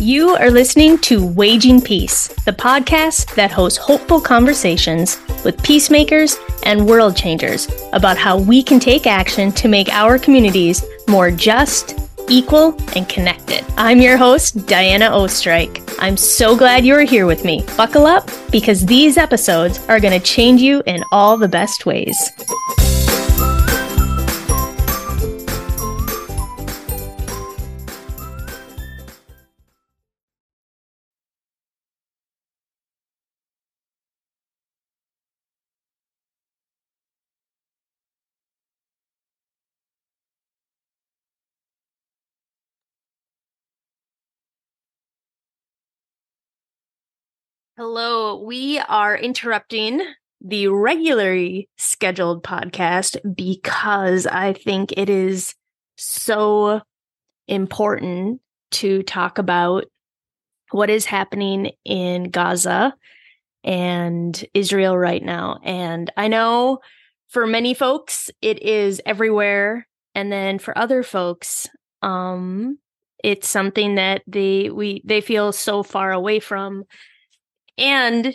You are listening to Waging Peace, the podcast that hosts hopeful conversations with peacemakers and world changers about how we can take action to make our communities more just, equal, and connected. I'm your host, Diana Oestreich. I'm so glad you're here with me. Buckle up because these episodes are going to change you in all the best ways. Hello, we are interrupting the regularly scheduled podcast because I think it is so important to talk about what is happening in Gaza and Israel right now. And I know for many folks it is everywhere and then for other folks um it's something that they we they feel so far away from and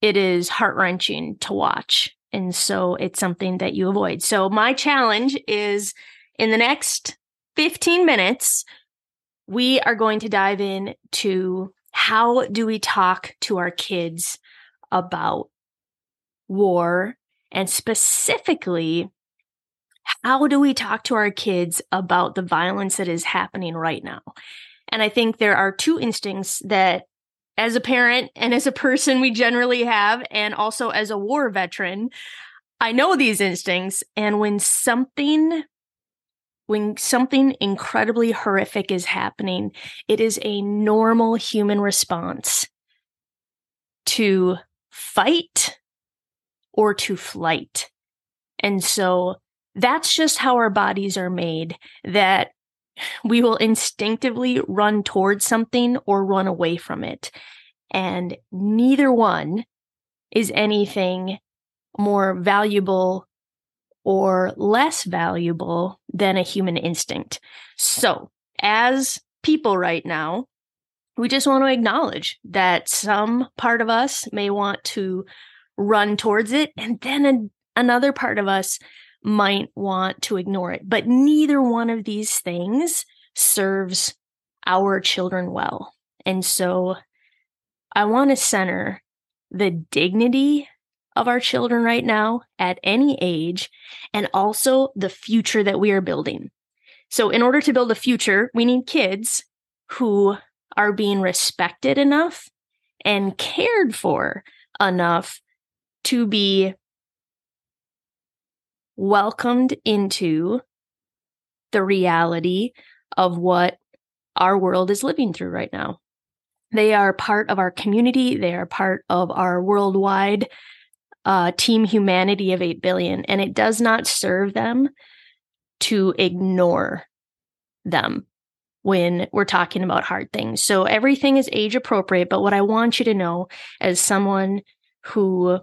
it is heart wrenching to watch. And so it's something that you avoid. So my challenge is in the next 15 minutes, we are going to dive in to how do we talk to our kids about war and specifically how do we talk to our kids about the violence that is happening right now? And I think there are two instincts that as a parent and as a person we generally have, and also as a war veteran, I know these instincts. And when something when something incredibly horrific is happening, it is a normal human response to fight or to flight. And so that's just how our bodies are made that we will instinctively run towards something or run away from it. And neither one is anything more valuable or less valuable than a human instinct. So, as people right now, we just want to acknowledge that some part of us may want to run towards it, and then another part of us might want to ignore it. But neither one of these things serves our children well. And so I want to center the dignity of our children right now at any age and also the future that we are building. So, in order to build a future, we need kids who are being respected enough and cared for enough to be welcomed into the reality of what our world is living through right now. They are part of our community, they are part of our worldwide uh, team humanity of 8 billion, and it does not serve them to ignore them when we're talking about hard things. So everything is age appropriate, but what I want you to know as someone who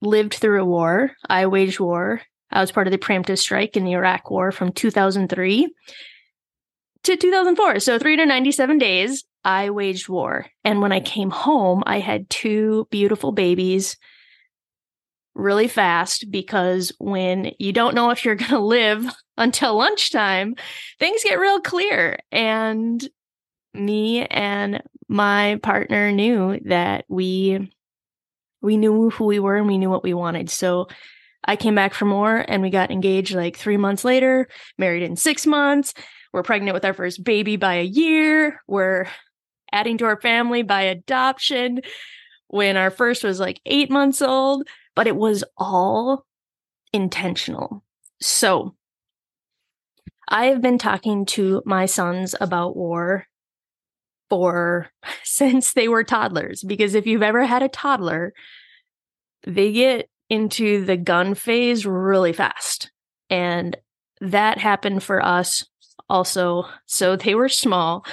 lived through a war, I waged war Uh, I was part of the preemptive strike in the Iraq War from 2003 to 2004. So 397 days, I waged war. And when I came home, I had two beautiful babies really fast because when you don't know if you're going to live until lunchtime, things get real clear. And me and my partner knew that we we knew who we were and we knew what we wanted. So I came back for more and we got engaged like three months later, married in six months. We're pregnant with our first baby by a year. We're adding to our family by adoption when our first was like eight months old, but it was all intentional. So I have been talking to my sons about war for since they were toddlers because if you've ever had a toddler, they get into the gun phase really fast. And that happened for us also. So they were small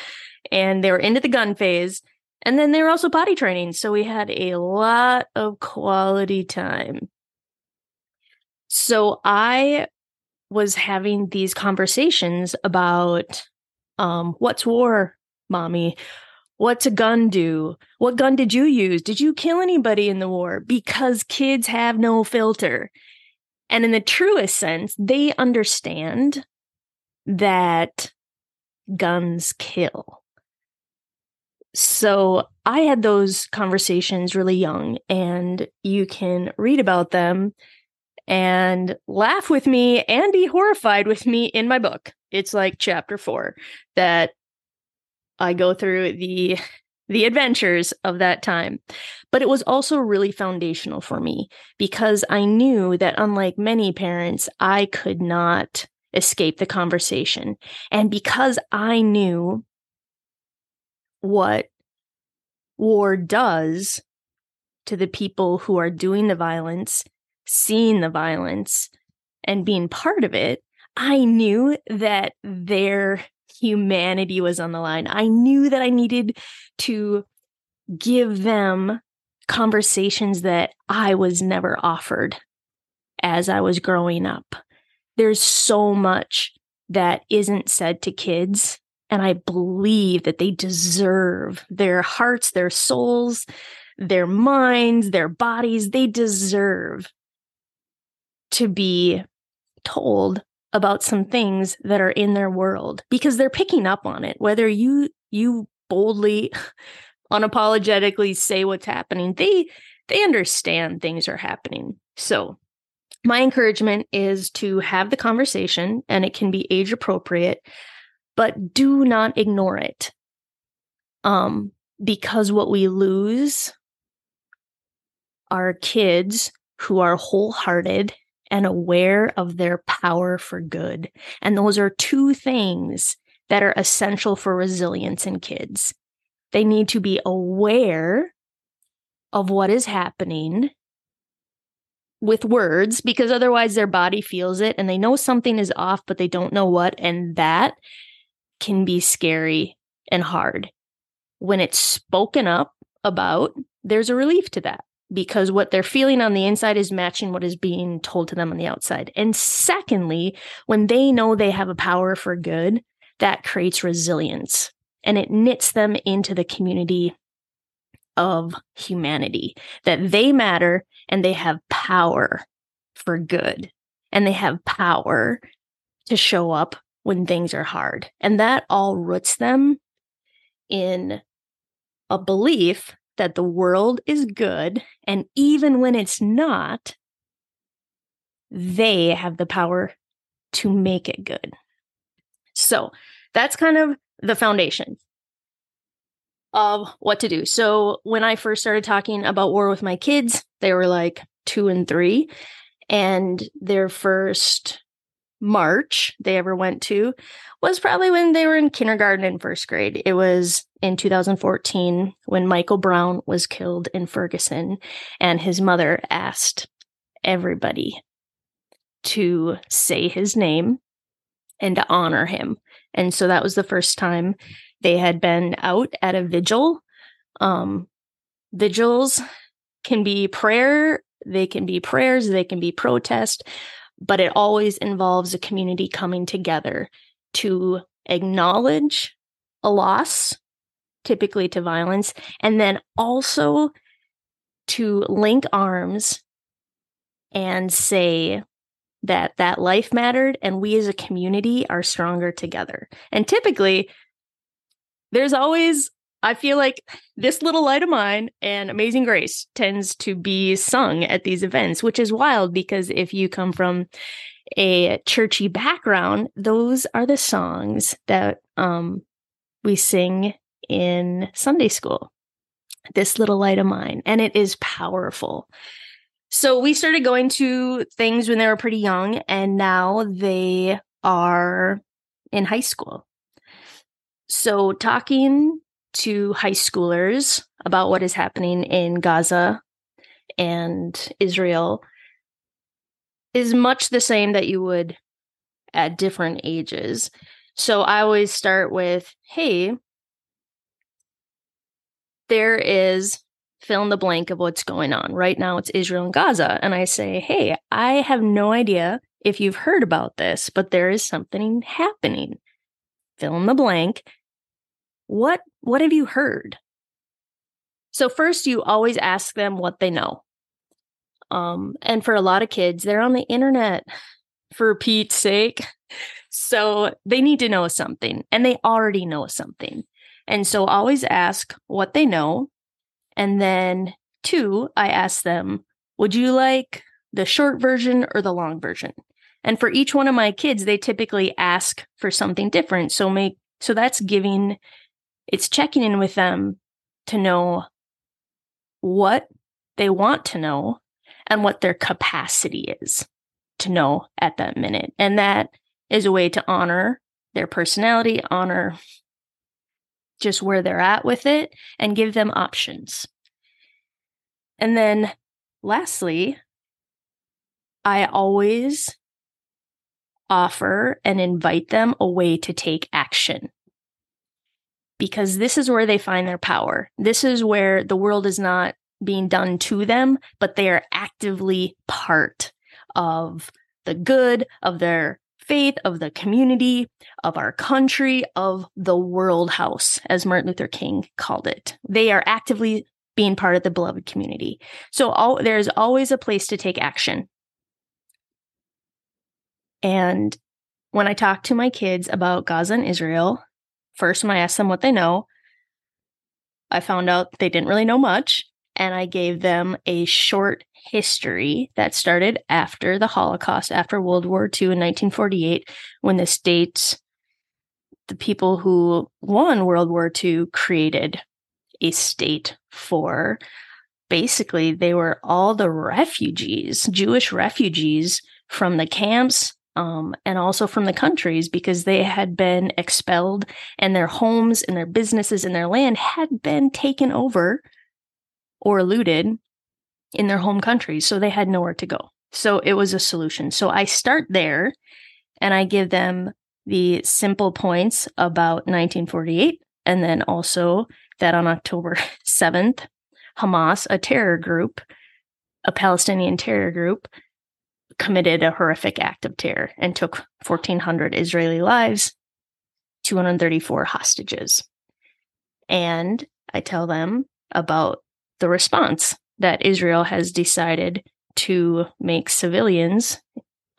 and they were into the gun phase. And then they were also potty training. So we had a lot of quality time. So I was having these conversations about um, what's war, mommy? What's a gun do? What gun did you use? Did you kill anybody in the war? Because kids have no filter. And in the truest sense, they understand that guns kill. So I had those conversations really young, and you can read about them and laugh with me and be horrified with me in my book. It's like chapter four that I go through the the adventures of that time. But it was also really foundational for me because I knew that unlike many parents, I could not escape the conversation. And because I knew what war does to the people who are doing the violence, seeing the violence, and being part of it, I knew that their humanity was on the line. I knew that I needed to give them conversations that I was never offered as I was growing up. There's so much that isn't said to kids. And I believe that they deserve their hearts, their souls, their minds, their bodies. They deserve to be told about some things that are in their world because they're picking up on it. Whether you you boldly unapologetically say what's happening they they understand things are happening. So my encouragement is to have the conversation and it can be age appropriate but do not ignore it. Um because what we lose are kids who are wholehearted and aware of their power for good. And those are two things that are essential for resilience in kids. They need to be aware of what is happening with words because otherwise their body feels it and they know something is off, but they don't know what. And that can be scary and hard. When it's spoken up about, there's a relief to that because what they're feeling on the inside is matching what is being told to them on the outside. And secondly, when they know they have a power for good, that creates resilience and it knits them into the community of humanity, that they matter and they have power for good and they have power to show up when things are hard. And that all roots them in a belief that the world is good. And even when it's not, they have the power to make it good. So that's kind of the foundation of what to do. So when I first started talking about war with my kids, they were like two and three. And their first March they ever went to was probably when they were in kindergarten and first grade. It was in 2014 when Michael Brown was killed in Ferguson, and his mother asked everybody to say his name and to honor him. And so that was the first time they had been out at a vigil. Um, vigils can be prayer, they can be prayers, they can be protest, but it always involves a community coming together to acknowledge a loss, typically to violence, and then also to link arms and say that that life mattered and we as a community are stronger together. And typically there's always I feel like this little light of mine and Amazing Grace tends to be sung at these events, which is wild because if you come from a churchy background, those are the songs that um, we sing in Sunday school. This little light of mine, and it is powerful. So we started going to things when they were pretty young, and now they are in high school. So talking to high schoolers about what is happening in Gaza and Israel is much the same that you would at different ages. So I always start with, hey, there is fill in the blank of what's going on. Right now it's Israel and Gaza. And I say, hey, I have no idea if you've heard about this, but there is something happening. Fill in the blank what what have you heard? So first you always ask them what they know. Um, and for a lot of kids, they're on the internet for Pete's sake. So they need to know something and they already know something. And so always ask what they know. And then two, I ask them, would you like the short version or the long version? And for each one of my kids, they typically ask for something different. So make so that's giving it's checking in with them to know what they want to know and what their capacity is to know at that minute. And that is a way to honor their personality, honor just where they're at with it, and give them options. And then lastly, I always offer and invite them a way to take action because this is where they find their power. This is where the world is not being done to them, but they are actively part of the good of their faith, of the community, of our country, of the world house, as Martin Luther King called it. They are actively being part of the beloved community. So all, there's always a place to take action. And when I talk to my kids about Gaza and Israel, first when I asked them what they know, I found out they didn't really know much. And I gave them a short history that started after the Holocaust, after World War II in 1948, when the states, the people who won World War II, created a state for basically they were all the refugees, Jewish refugees from the camps um, and also from the countries because they had been expelled and their homes and their businesses and their land had been taken over or looted in their home countries. So they had nowhere to go. So it was a solution. So I start there and I give them the simple points about 1948 and then also that on October 7th, Hamas, a terror group, a Palestinian terror group, committed a horrific act of terror and took 1,400 Israeli lives, 234 hostages. And I tell them about the response that Israel has decided to make civilians,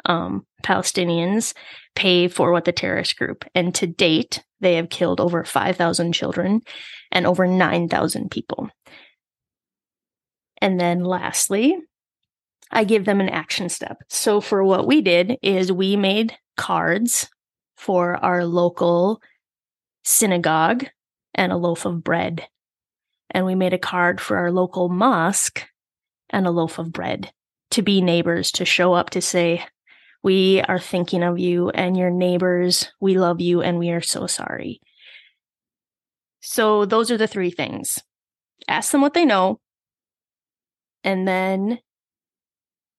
um, Palestinians, pay for what the terrorist group. And to date, they have killed over 5,000 children and over 9,000 people. And then lastly, I give them an action step. So for what we did is we made cards for our local synagogue and a loaf of bread. And we made a card for our local mosque and a loaf of bread to be neighbors, to show up to say, we are thinking of you and your neighbors. We love you and we are so sorry. So those are the three things. Ask them what they know and then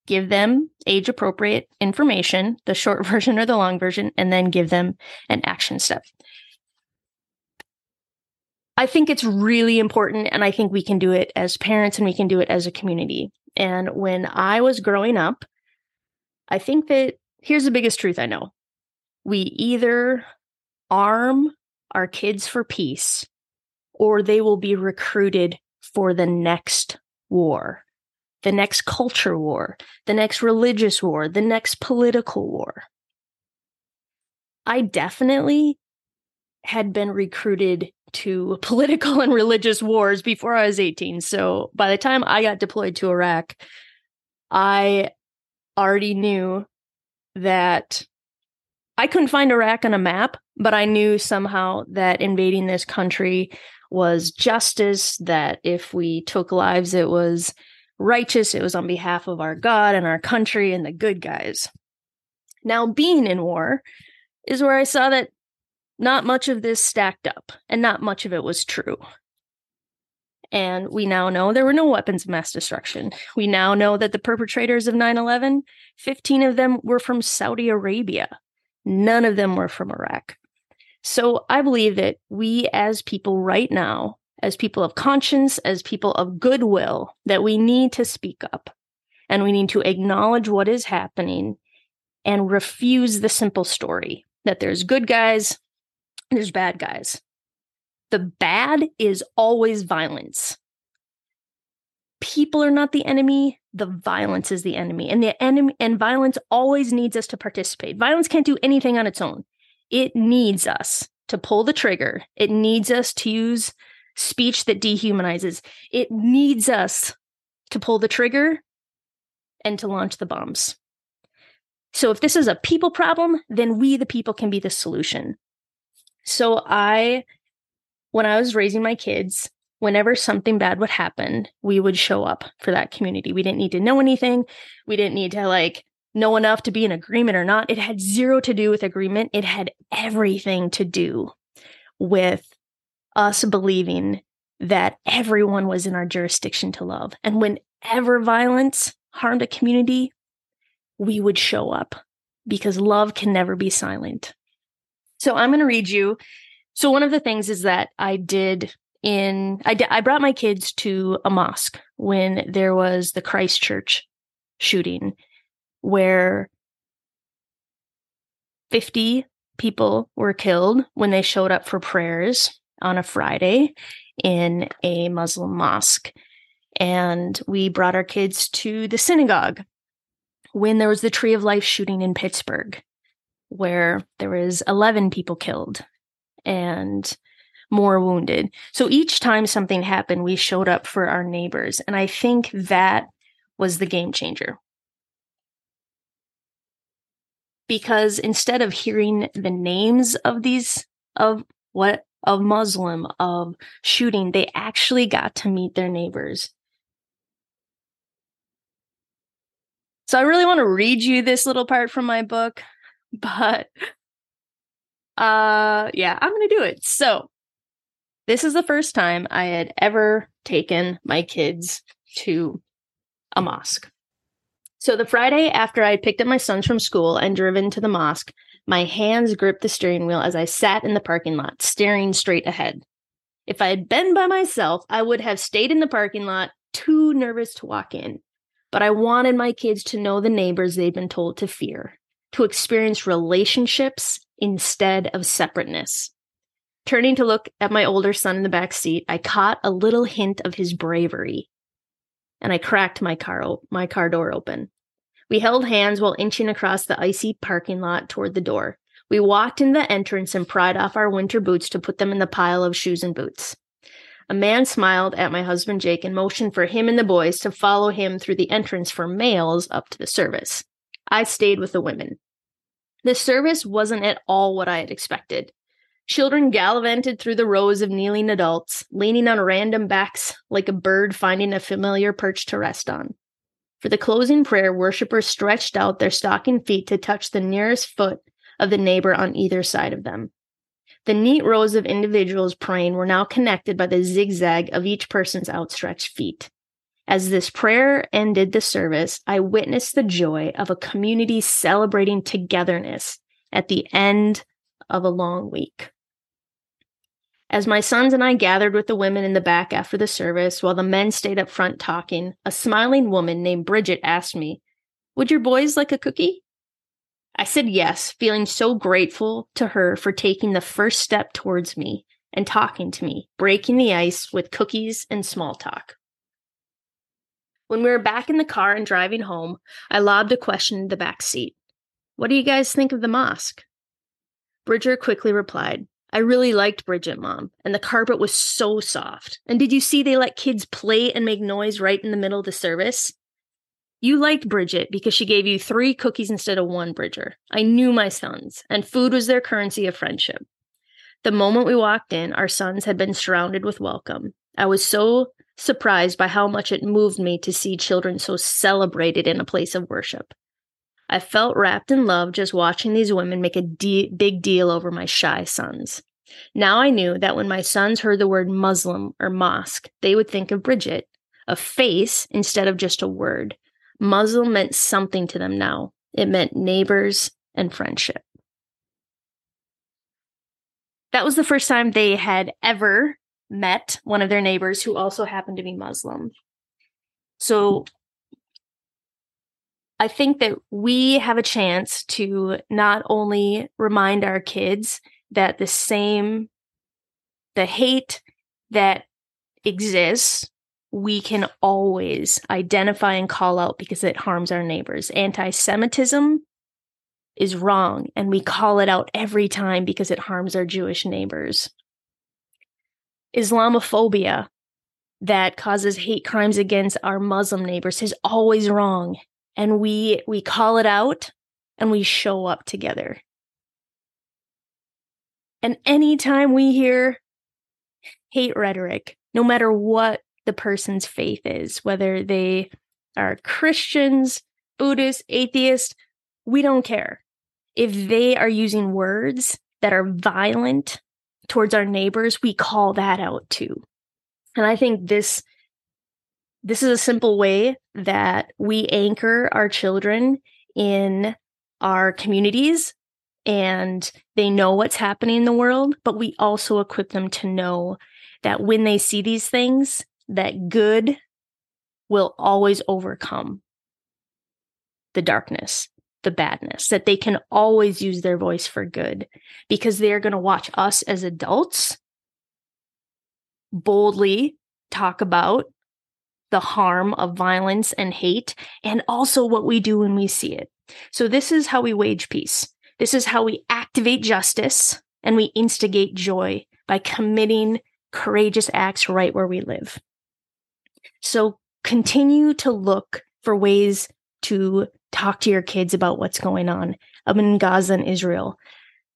give them age appropriate information, the short version or the long version, and then give them an action step. I think it's really important, and I think we can do it as parents and we can do it as a community. And when I was growing up, I think that here's the biggest truth I know we either arm our kids for peace or they will be recruited for the next war the next culture war, the next religious war, the next political war. I definitely had been recruited to political and religious wars before I was 18. So by the time I got deployed to Iraq, I already knew that I couldn't find Iraq on a map, but I knew somehow that invading this country was justice, that if we took lives, it was righteous, it was on behalf of our God and our country and the good guys. Now, being in war is where I saw that not much of this stacked up and not much of it was true. And we now know there were no weapons of mass destruction. We now know that the perpetrators of 9 11, 15 of them were from Saudi Arabia. None of them were from Iraq. So I believe that we as people right now as people of conscience, as people of goodwill, that we need to speak up and we need to acknowledge what is happening and refuse the simple story that there's good guys, there's bad guys. The bad is always violence. People are not the enemy, the violence is the enemy. And the enemy and violence always needs us to participate. Violence can't do anything on its own. It needs us to pull the trigger. It needs us to use speech that dehumanizes. It needs us to pull the trigger and to launch the bombs. So if this is a people problem, then we, the people, can be the solution. So I, when I was raising my kids, whenever something bad would happen, we would show up for that community. We didn't need to know anything. We didn't need to like know enough to be in agreement or not. It had zero to do with agreement. It had everything to do with us believing that everyone was in our jurisdiction to love. And whenever violence harmed a community, we would show up because love can never be silent. So I'm going to read you. So one of the things is that I did in I I brought my kids to a mosque when there was the Christchurch shooting where 50 people were killed when they showed up for prayers on a Friday in a Muslim mosque. And we brought our kids to the synagogue when there was the Tree of Life shooting in Pittsburgh, where there was 11 people killed and more wounded. So each time something happened, we showed up for our neighbors. And I think that was the game changer. Because instead of hearing the names of these, of what, of Muslim, of shooting, they actually got to meet their neighbors. So I really want to read you this little part from my book, but uh yeah, I'm going to do it. So, this is the first time I had ever taken my kids to a mosque. So the Friday after I picked up my sons from school and driven to the mosque, my hands gripped the steering wheel as I sat in the parking lot, staring straight ahead. If I had been by myself, I would have stayed in the parking lot, too nervous to walk in but I wanted my kids to know the neighbors they'd been told to fear, to experience relationships instead of separateness. Turning to look at my older son in the back seat, I caught a little hint of his bravery, and I cracked my car my car door open. We held hands while inching across the icy parking lot toward the door. We walked in the entrance and pried off our winter boots to put them in the pile of shoes and boots. A man smiled at my husband Jake and motioned for him and the boys to follow him through the entrance for males up to the service. I stayed with the women. The service wasn't at all what I had expected. Children gallivanted through the rows of kneeling adults, leaning on random backs like a bird finding a familiar perch to rest on. For the closing prayer, worshippers stretched out their stocking feet to touch the nearest foot of the neighbor on either side of them. The neat rows of individuals praying were now connected by the zigzag of each person's outstretched feet. As this prayer ended the service, I witnessed the joy of a community celebrating togetherness at the end of a long week. As my sons and I gathered with the women in the back after the service while the men stayed up front talking, a smiling woman named Bridget asked me, Would your boys like a cookie? I said yes, feeling so grateful to her for taking the first step towards me and talking to me, breaking the ice with cookies and small talk. When we were back in the car and driving home, I lobbed a question in the back seat. What do you guys think of the mosque? Bridger quickly replied, I really liked Bridget, Mom, and the carpet was so soft. And did you see they let kids play and make noise right in the middle of the service? You liked Bridget because she gave you three cookies instead of one, Bridger. I knew my sons, and food was their currency of friendship. The moment we walked in, our sons had been surrounded with welcome. I was so surprised by how much it moved me to see children so celebrated in a place of worship. I felt wrapped in love just watching these women make a de- big deal over my shy sons. Now I knew that when my sons heard the word Muslim or mosque, they would think of Bridget, a face instead of just a word, Muslim meant something to them now. It meant neighbors and friendship. That was the first time they had ever met one of their neighbors who also happened to be Muslim. So I think that we have a chance to not only remind our kids that the same the hate that exists, we can always identify and call out because it harms our neighbors. Anti Semitism is wrong, and we call it out every time because it harms our Jewish neighbors. Islamophobia that causes hate crimes against our Muslim neighbors is always wrong. And we we call it out and we show up together. And anytime we hear hate rhetoric, no matter what the person's faith is, whether they are Christians, Buddhists, atheists, we don't care. If they are using words that are violent towards our neighbors, we call that out too. And I think this this is a simple way that we anchor our children in our communities and they know what's happening in the world, but we also equip them to know that when they see these things, that good will always overcome the darkness, the badness, that they can always use their voice for good because they're going to watch us as adults boldly talk about the harm of violence and hate and also what we do when we see it. So, this is how we wage peace. This is how we activate justice and we instigate joy by committing courageous acts right where we live. So, continue to look for ways to talk to your kids about what's going on in Gaza and Israel.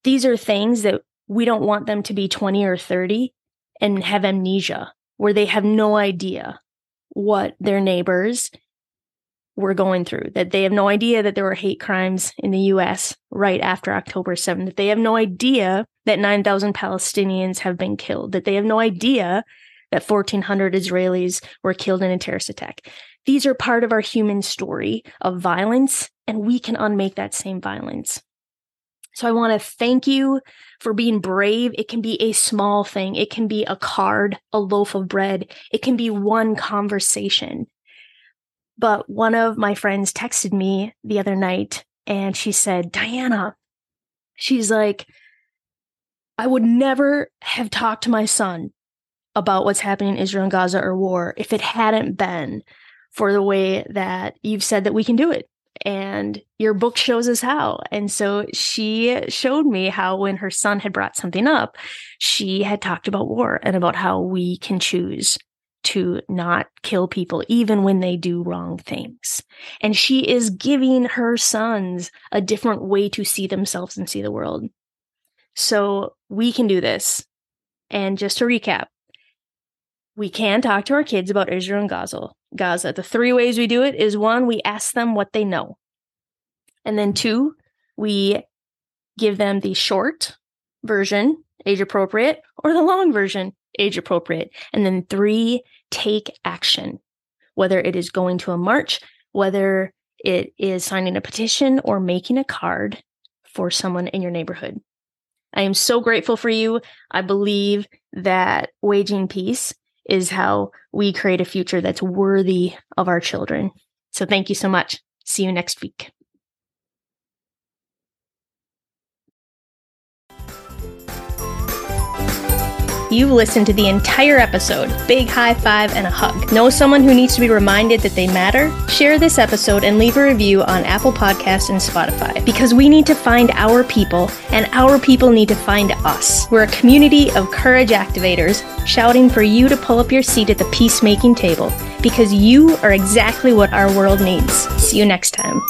These are things that we don't want them to be 20 or 30 and have amnesia where they have no idea what their neighbors were going through, that they have no idea that there were hate crimes in the US right after October 7th, that they have no idea that 9,000 Palestinians have been killed, that they have no idea that 1,400 Israelis were killed in a terrorist attack. These are part of our human story of violence, and we can unmake that same violence. So I want to thank you for being brave. It can be a small thing. It can be a card, a loaf of bread. It can be one conversation. But one of my friends texted me the other night and she said, Diana, she's like, I would never have talked to my son about what's happening in Israel and Gaza or war if it hadn't been for the way that you've said that we can do it and your book shows us how. And so she showed me how when her son had brought something up, she had talked about war and about how we can choose to not kill people even when they do wrong things. And she is giving her sons a different way to see themselves and see the world. So we can do this. And just to recap, we can talk to our kids about Israel and Gaza. Gaza. The three ways we do it is one, we ask them what they know. And then two, we give them the short version, age appropriate, or the long version, age appropriate. And then three, take action, whether it is going to a march, whether it is signing a petition or making a card for someone in your neighborhood. I am so grateful for you. I believe that waging peace is how we create a future that's worthy of our children. So thank you so much. See you next week. You've listened to the entire episode. Big high five and a hug. Know someone who needs to be reminded that they matter? Share this episode and leave a review on Apple Podcasts and Spotify because we need to find our people and our people need to find us. We're a community of courage activators shouting for you to pull up your seat at the peacemaking table because you are exactly what our world needs. See you next time.